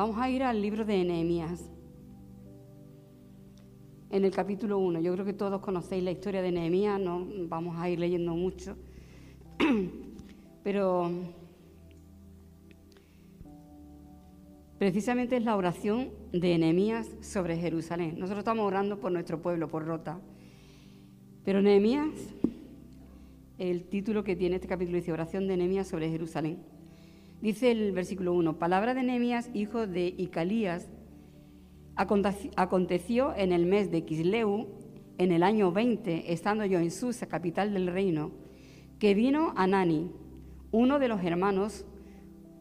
Vamos a ir al libro de Nehemías. En el capítulo 1, yo creo que todos conocéis la historia de Nehemías, no vamos a ir leyendo mucho, pero precisamente es la oración de Nehemías sobre Jerusalén. Nosotros estamos orando por nuestro pueblo, por Rota. Pero Nehemías, el título que tiene este capítulo dice oración de Nehemías sobre Jerusalén. Dice el versículo 1, palabra de Nehemías, hijo de Icalías, aconteció en el mes de Quisleu, en el año 20, estando yo en Susa, capital del reino, que vino Anani, uno de los hermanos,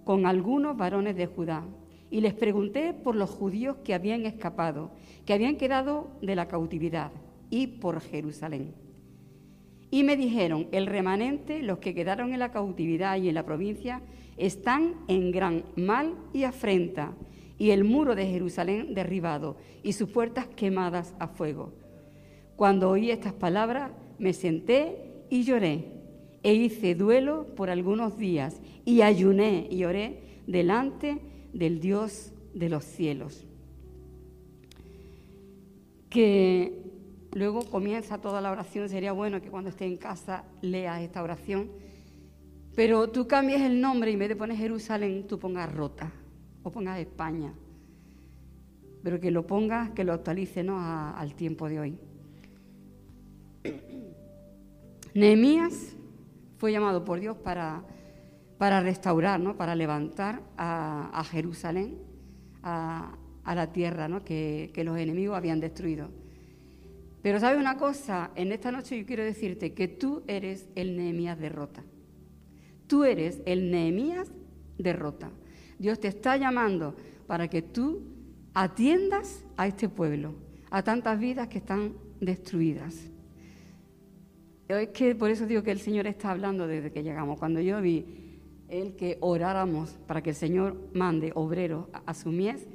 con algunos varones de Judá, y les pregunté por los judíos que habían escapado, que habían quedado de la cautividad, y por Jerusalén. Y me dijeron, el remanente, los que quedaron en la cautividad y en la provincia, están en gran mal y afrenta, y el muro de Jerusalén derribado, y sus puertas quemadas a fuego. Cuando oí estas palabras, me senté y lloré, e hice duelo por algunos días, y ayuné y oré delante del Dios de los cielos. Que luego comienza toda la oración, sería bueno que cuando esté en casa leas esta oración pero tú cambias el nombre y en vez de poner Jerusalén, tú pongas Rota o pongas España. Pero que lo pongas, que lo actualice ¿no? al tiempo de hoy. Nehemías fue llamado por Dios para, para restaurar, ¿no? para levantar a, Jerusalén, a, la tierra ¿no? que los enemigos habían destruido. Pero sabes una cosa, en esta noche yo quiero decirte que tú eres el Nehemías derrota. Tú eres el Nehemías derrota. Dios te está llamando para que tú atiendas a este pueblo, a tantas vidas que están destruidas. Es que por eso digo que el Señor está hablando desde que llegamos. Cuando yo vi el que oráramos para que el Señor mande obreros a su mies,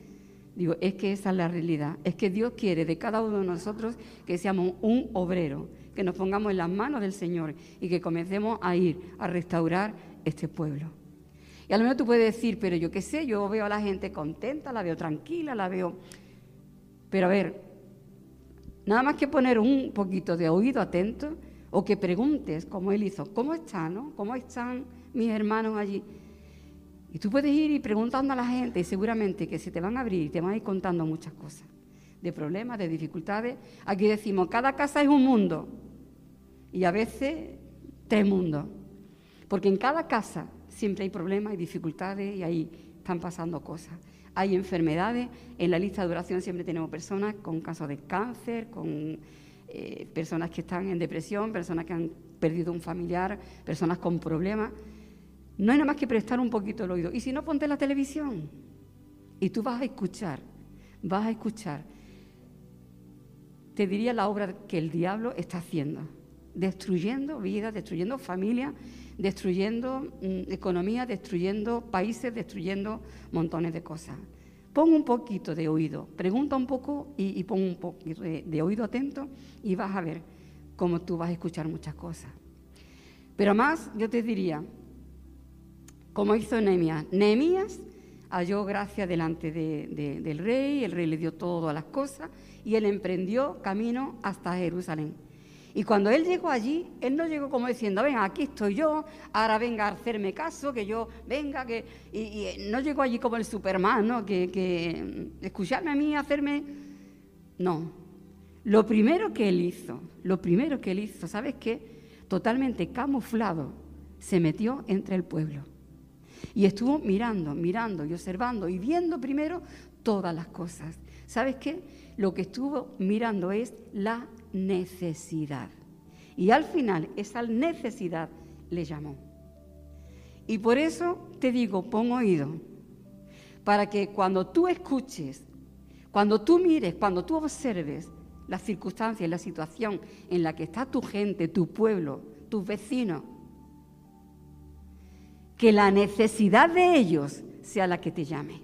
digo, es que esa es la realidad. Es que Dios quiere de cada uno de nosotros que seamos un obrero que nos pongamos en las manos del Señor y que comencemos a ir a restaurar este pueblo. Y a lo mejor tú puedes decir, pero yo qué sé, yo veo a la gente contenta, la veo tranquila, la veo... Pero a ver, nada más que poner un poquito de oído atento o que preguntes, como él hizo, ¿cómo están? No? ¿Cómo están mis hermanos allí? Y tú puedes ir y preguntando a la gente y seguramente que se te van a abrir y te van a ir contando muchas cosas, de problemas, de dificultades. Aquí decimos, cada casa es un mundo y a veces tres mundos. Porque en cada casa siempre hay problemas y dificultades y ahí están pasando cosas. Hay enfermedades, en la lista de oración siempre tenemos personas con casos de cáncer, con eh, personas que están en depresión, personas que han perdido un familiar, personas con problemas. No hay nada más que prestar un poquito el oído. Y si no, ponte la televisión y tú vas a escuchar, vas a escuchar. Te diría la obra que el diablo está haciendo destruyendo vidas, destruyendo familias, destruyendo mm, economía, destruyendo países, destruyendo montones de cosas. Pon un poquito de oído, pregunta un poco y, pon un poquito de, oído atento y vas a ver cómo tú vas a escuchar muchas cosas. Pero más, yo te diría, como hizo Nehemías, Nehemías halló gracia delante del rey, el rey le dio todas las cosas y él emprendió camino hasta Jerusalén. Y cuando él llegó allí, él no llegó como diciendo, ven, aquí estoy yo, ahora venga a hacerme caso, que yo venga, que... Y, no llegó allí como el Superman, ¿no? Que, que escucharme a mí, hacerme... No. Lo primero que él hizo, lo primero que él hizo, ¿sabes qué? Totalmente camuflado, se metió entre el pueblo. Y estuvo mirando, mirando y observando y viendo primero todas las cosas. ¿Sabes qué? Lo que estuvo mirando es la necesidad. Y al final esa necesidad le llamó. Y por eso te digo, pon oído, para que cuando tú escuches, cuando tú mires, cuando tú observes las circunstancias, la situación en la que está tu gente, tu pueblo, tus vecinos, que la necesidad de ellos sea la que te llame.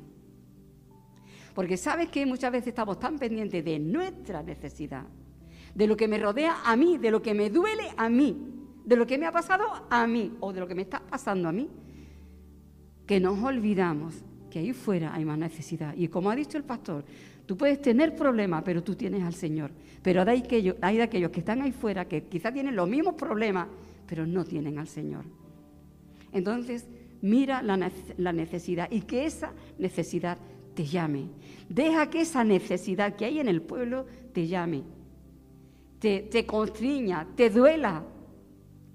Porque sabes que muchas veces estamos tan pendientes de nuestra necesidad de lo que me rodea a mí, de lo que me duele a mí, de lo que me ha pasado a mí o de lo que me está pasando a mí, que nos olvidamos que ahí fuera hay más necesidad. Y como ha dicho el pastor, tú puedes tener problemas, pero tú tienes al Señor. Pero hay, de aquellos que están ahí fuera que quizás tienen los mismos problemas, pero no tienen al Señor. Entonces, mira la, necesidad y que esa necesidad te llame. Deja que esa necesidad que hay en el pueblo te llame, te, te constriña, te duela,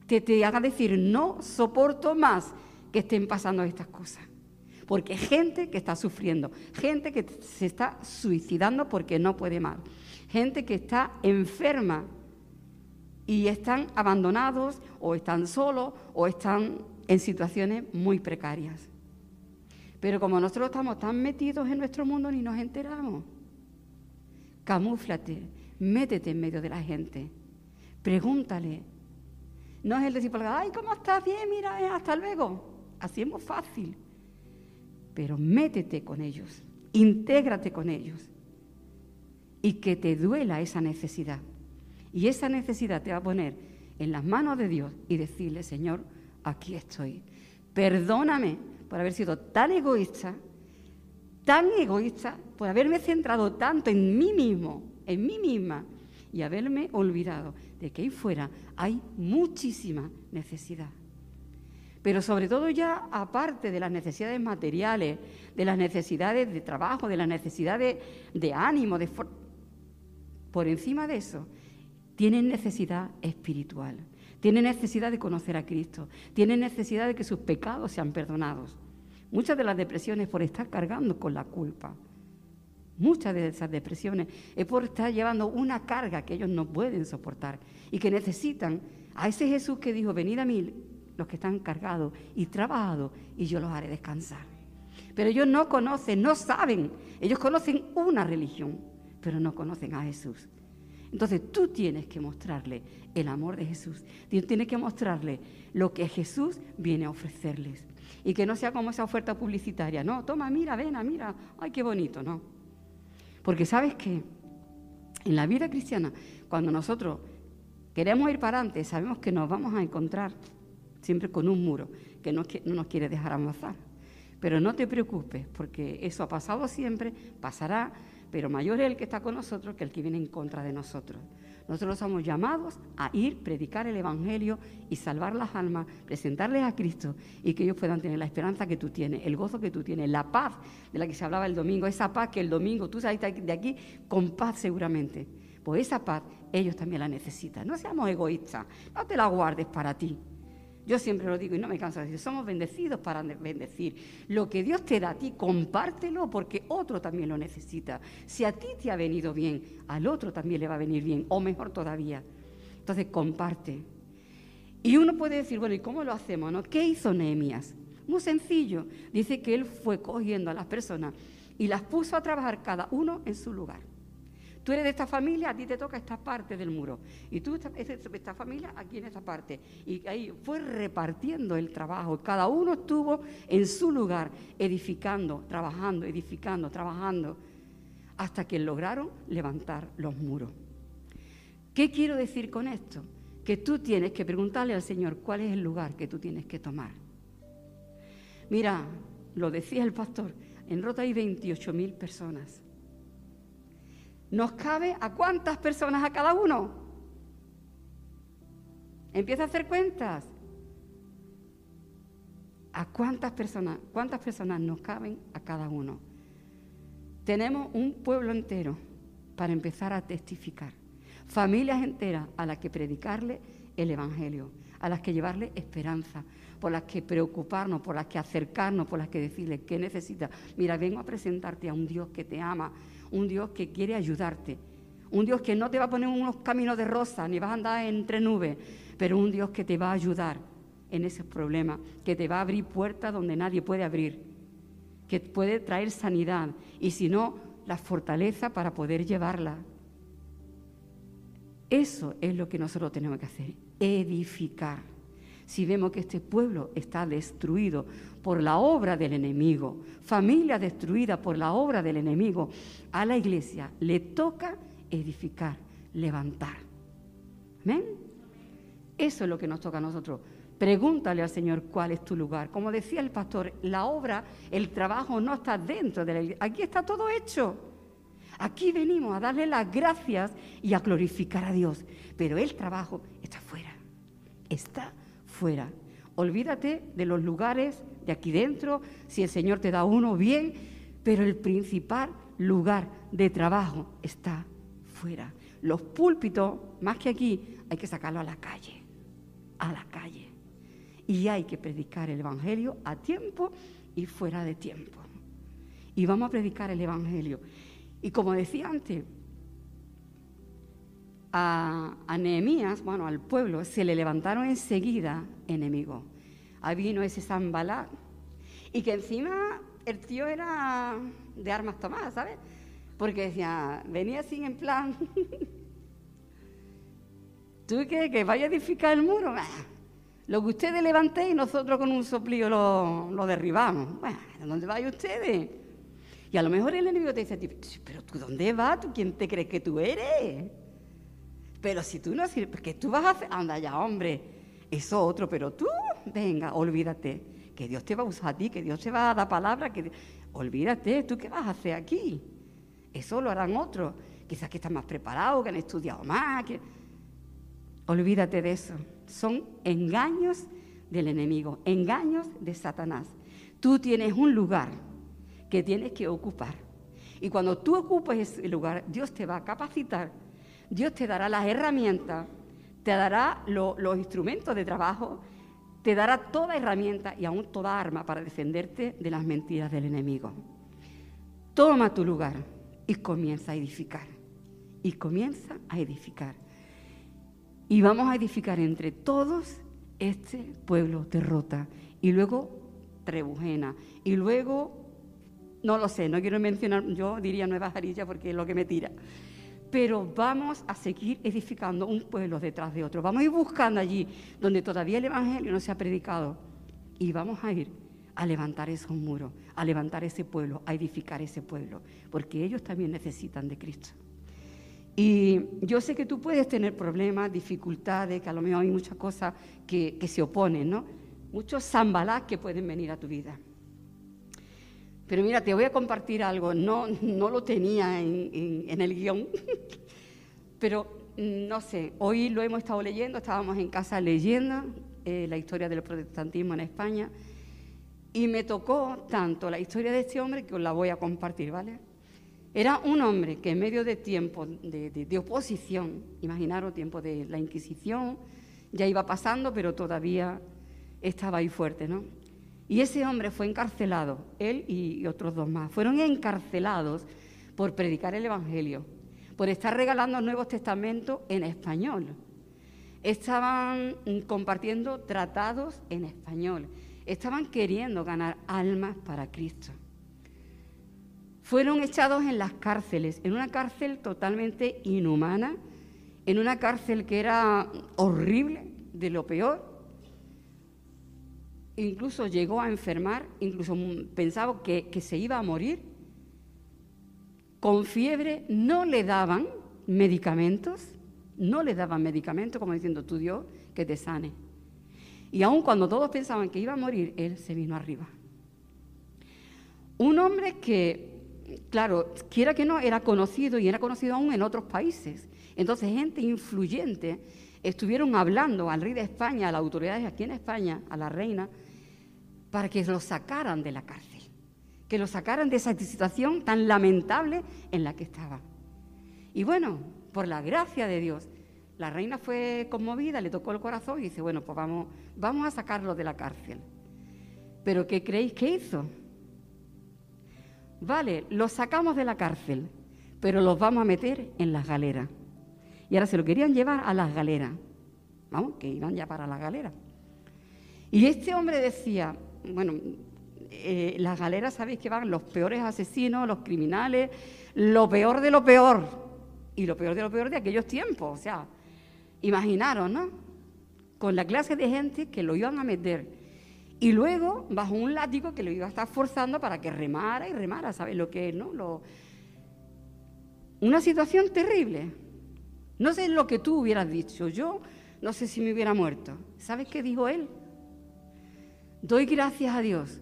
te, te haga decir, no soporto más que estén pasando estas cosas. Porque gente que está sufriendo, gente que se está suicidando porque no puede más, gente que está enferma y están abandonados o están solos o están en situaciones muy precarias. Pero como nosotros estamos tan metidos en nuestro mundo ni nos enteramos. Camúflate, métete en medio de la gente, pregúntale. No es el decir, ay, ¿cómo estás? Bien, mira, eh, hasta luego. Así es muy fácil. Pero métete con ellos, intégrate con ellos y que te duela esa necesidad. Y esa necesidad te va a poner en las manos de Dios y decirle, Señor, aquí estoy. Perdóname por haber sido tan egoísta, tan egoísta, por haberme centrado tanto en mí mismo, en mí misma, y haberme olvidado de que ahí fuera hay muchísima necesidad. Pero sobre todo ya aparte de las necesidades materiales, de las necesidades de trabajo, de las necesidades de ánimo, de por encima de eso, tienen necesidad espiritual, tienen necesidad de conocer a Cristo, tienen necesidad de que sus pecados sean perdonados. Muchas de las depresiones por estar cargando con la culpa. Muchas de esas depresiones es por estar llevando una carga que ellos no pueden soportar y que necesitan a ese Jesús que dijo, venid a mí los que están cargados y trabajados y yo los haré descansar. Pero ellos no conocen, no saben, ellos conocen una religión, pero no conocen a Jesús. Entonces tú tienes que mostrarle el amor de Jesús. Tienes que mostrarle lo que Jesús viene a ofrecerles. Y que no sea como esa oferta publicitaria. No, toma, mira, ven, mira. Ay, qué bonito, no. Porque sabes que en la vida cristiana, cuando nosotros queremos ir para adelante, sabemos que nos vamos a encontrar siempre con un muro que no, no nos quiere dejar avanzar. Pero no te preocupes, porque eso ha pasado siempre, pasará pero mayor es el que está con nosotros que el que viene en contra de nosotros. Nosotros somos llamados a ir, predicar el Evangelio y salvar las almas, presentarles a Cristo y que ellos puedan tener la esperanza que tú tienes, el gozo que tú tienes, la paz de la que se hablaba el domingo, esa paz que el domingo tú saliste de aquí con paz seguramente. Pues esa paz ellos también la necesitan. No seamos egoístas, no te la guardes para ti. Yo siempre lo digo y no me canso de decir, somos bendecidos para bendecir. Lo que Dios te da a ti, compártelo porque otro también lo necesita. Si a ti te ha venido bien, al otro también le va a venir bien, o mejor todavía. Entonces, comparte. Y uno puede decir, bueno, ¿y cómo lo hacemos? No? ¿Qué hizo Nehemías? Muy sencillo. Dice que él fue cogiendo a las personas y las puso a trabajar cada uno en su lugar. Tú eres de esta familia, a ti te toca esta parte del muro. Y tú de esta familia, aquí en esta parte. Y ahí fue repartiendo el trabajo. Cada uno estuvo en su lugar, edificando, trabajando, edificando, trabajando, hasta que lograron levantar los muros. ¿Qué quiero decir con esto? Que tú tienes que preguntarle al Señor cuál es el lugar que tú tienes que tomar. Mira, lo decía el pastor, en Rota hay 28 mil personas. ¿Nos cabe a cuántas personas a cada uno? Empieza a hacer cuentas. ¿A cuántas personas, cuántas personas nos caben a cada uno? Tenemos un pueblo entero para empezar a testificar. Familias enteras a las que predicarle el Evangelio, a las que llevarle esperanza, por las que preocuparnos, por las que acercarnos, por las que decirle qué necesitas. Mira, vengo a presentarte a un Dios que te ama, un Dios que quiere ayudarte, un Dios que no te va a poner unos caminos de rosa, ni vas a andar entre nubes, pero un Dios que te va a ayudar en esos problemas, que te va a abrir puertas donde nadie puede abrir, que puede traer sanidad y si no, la fortaleza para poder llevarla. Eso es lo que nosotros tenemos que hacer, edificar. Si vemos que este pueblo está destruido por la obra del enemigo, familia destruida por la obra del enemigo, a la iglesia le toca edificar, levantar. ¿Amén? Eso es lo que nos toca a nosotros. Pregúntale al Señor cuál es tu lugar. Como decía el pastor, la obra, el trabajo no está dentro de la iglesia. Aquí está todo hecho. Aquí venimos a darle las gracias y a glorificar a Dios. Pero el trabajo está fuera. Está fuera. Olvídate de los lugares de aquí dentro. Si el Señor te da uno, bien. Pero el principal lugar de trabajo está fuera. Los púlpitos, más que aquí, hay que sacarlo a la calle. A la calle y hay que predicar el Evangelio a tiempo y fuera de tiempo. Y vamos a predicar el Evangelio. Y como decía antes, a, Nehemías, bueno, al pueblo, se le levantaron enseguida enemigos. Vino ese Zambalá. Y que encima el tío era de armas tomadas, ¿sabes? Porque decía, venía así en plan, ¿tú qué? ¿Que vaya a edificar el muro? Lo que ustedes levantéis, nosotros con un soplío lo, derribamos. Bueno, ¿dónde vais ustedes? Y a lo mejor el enemigo te dice, pero tú dónde vas, tú quién te crees que tú eres. Pero si tú no sirves, ¿qué tú vas a hacer? Anda ya, hombre, eso otro, pero tú, venga, olvídate, que Dios te va a usar a ti, que Dios te va a dar palabra, que olvídate, ¿tú qué vas a hacer aquí? Eso lo harán otros, quizás que están más preparados, que han estudiado más, que... Olvídate de eso son engaños del enemigo, engaños de Satanás. Tú tienes un lugar que tienes que ocupar. Y cuando tú ocupes ese lugar, Dios te va a capacitar, Dios te dará las herramientas, te dará los instrumentos de trabajo, te dará toda herramienta y aún toda arma para defenderte de las mentiras del enemigo. Toma tu lugar y comienza a edificar. Y comienza a edificar. Y vamos a edificar entre todos este pueblo derrota. Y luego Trebujena. Y luego, no lo sé, no quiero mencionar, yo diría Nueva Jarilla porque es lo que me tira. Pero vamos a seguir edificando un pueblo detrás de otro. Vamos a ir buscando allí donde todavía el Evangelio no se ha predicado. Y vamos a ir a levantar esos muros, a levantar ese pueblo, a edificar ese pueblo. Porque ellos también necesitan de Cristo. Y yo sé que tú puedes tener problemas, dificultades, que a lo mejor hay muchas cosas que, se oponen, ¿no? Muchos zambalás que pueden venir a tu vida. Pero mira, te voy a compartir algo, no, no lo tenía en, el guion, pero mm, no sé, hoy lo hemos estado leyendo, estábamos en casa leyendo eh, la historia del protestantismo en España y me tocó tanto la historia de este hombre que os la voy a compartir, ¿vale? Era un hombre que en medio de tiempo de, oposición, imaginaros tiempo de la Inquisición, ya iba pasando, pero todavía estaba ahí fuerte, ¿no? Y ese hombre fue encarcelado, él y, otros dos más, fueron encarcelados por predicar el Evangelio, por estar regalando Nuevos Testamentos en español. Estaban compartiendo tratados en español, estaban queriendo ganar almas para Cristo fueron echados en las cárceles, en una cárcel totalmente inhumana, en una cárcel que era horrible, de lo peor. Incluso llegó a enfermar, incluso pensaba que, que se iba a morir. Con fiebre no le daban medicamentos, no le daban medicamentos, como diciendo, tu Dios, que te sane. Y aun cuando todos pensaban que iba a morir, él se vino arriba. Un hombre que claro, quiera que no, era conocido y era conocido aún en otros países. Entonces, gente influyente estuvieron hablando al rey de España, a las autoridades aquí en España, a la reina, para que lo sacaran de la cárcel, que lo sacaran de esa situación tan lamentable en la que estaba. Y bueno, por la gracia de Dios, la reina fue conmovida, le tocó el corazón y dice, bueno, pues vamos, vamos a sacarlo de la cárcel. Pero ¿qué creéis que hizo? Vale, los sacamos de la cárcel, pero los vamos a meter en las galeras. Y ahora se lo querían llevar a las galeras. Vamos, que iban ya para las galeras. Y este hombre decía, bueno, eh, las galeras sabéis que van los peores asesinos, los criminales, lo peor de lo peor. Y lo peor de lo peor de aquellos tiempos. O sea, imaginaros, ¿no? Con la clase de gente que lo iban a meter y luego, bajo un látigo que lo iba a estar forzando para que remara y remara, ¿sabes lo que es, no? Lo... Una situación terrible. No sé lo que tú hubieras dicho, yo no sé si me hubiera muerto. ¿Sabes qué dijo él? Doy gracias a Dios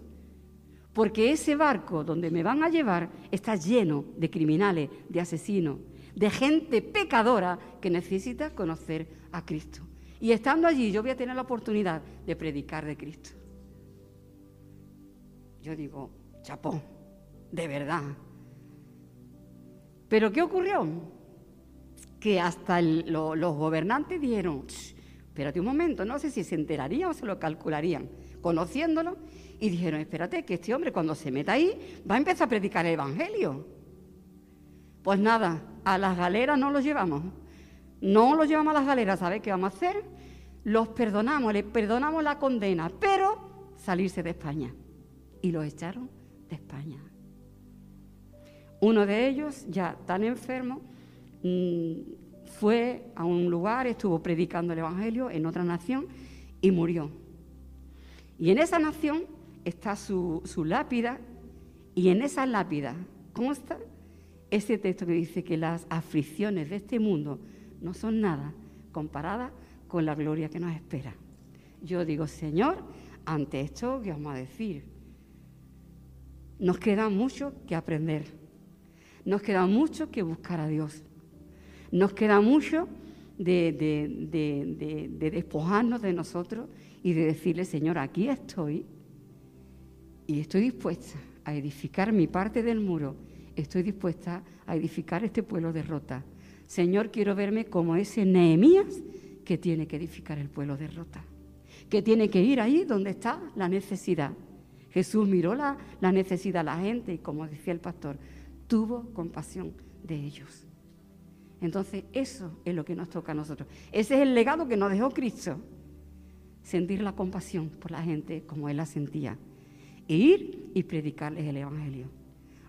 porque ese barco donde me van a llevar está lleno de criminales, de asesinos, de gente pecadora que necesita conocer a Cristo. Y estando allí yo voy a tener la oportunidad de predicar de Cristo. Yo digo, chapón, de verdad. Pero ¿qué ocurrió? Que hasta los gobernantes dijeron, espérate un momento, no sé si se enterarían o se lo calcularían, conociéndolo, y dijeron, espérate, que este hombre cuando se meta ahí va a empezar a predicar el Evangelio. Pues nada, a las galeras no los llevamos. No los llevamos a las galeras, ¿sabes qué vamos a hacer? Los perdonamos, les perdonamos la condena, pero salirse de España. Y los echaron de España. Uno de ellos, ya tan enfermo, mm, fue a un lugar, estuvo predicando el Evangelio en otra nación y murió. Y en esa nación está su, lápida y en esa lápida consta ese texto que dice que las aflicciones de este mundo no son nada comparadas con la gloria que nos espera. Yo digo, Señor, ante esto, ¿qué vamos a decir? Nos queda mucho que aprender, nos queda mucho que buscar a Dios, nos queda mucho de despojarnos de nosotros y de decirle, Señor, aquí estoy y estoy dispuesta a edificar mi parte del muro, estoy dispuesta a edificar este pueblo de Rota. Señor, quiero verme como ese Nehemías que tiene que edificar el pueblo de Rota, que tiene que ir ahí donde está la necesidad. Jesús miró la, la necesidad de la gente y, como decía el pastor, tuvo compasión de ellos. Entonces, eso es lo que nos toca a nosotros. Ese es el legado que nos dejó Cristo. Sentir la compasión por la gente como Él la sentía e ir y predicarles el Evangelio.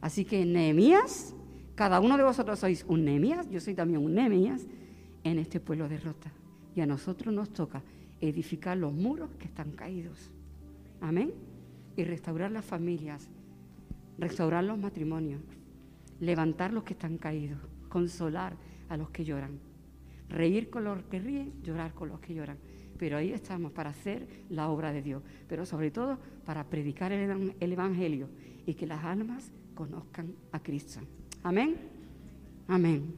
Así que Nehemías, cada uno de vosotros sois un Nehemías, yo soy también un Nehemías en este pueblo de Rota. Y a nosotros nos toca edificar los muros que están caídos. Amén. Y restaurar las familias, restaurar los matrimonios, levantar los que están caídos, consolar a los que lloran, reír con los que ríen, llorar con los que lloran pero ahí estamos para hacer la obra de Dios, pero sobre todo para predicar el, Evangelio y que las almas conozcan a Cristo. Amén. Amén.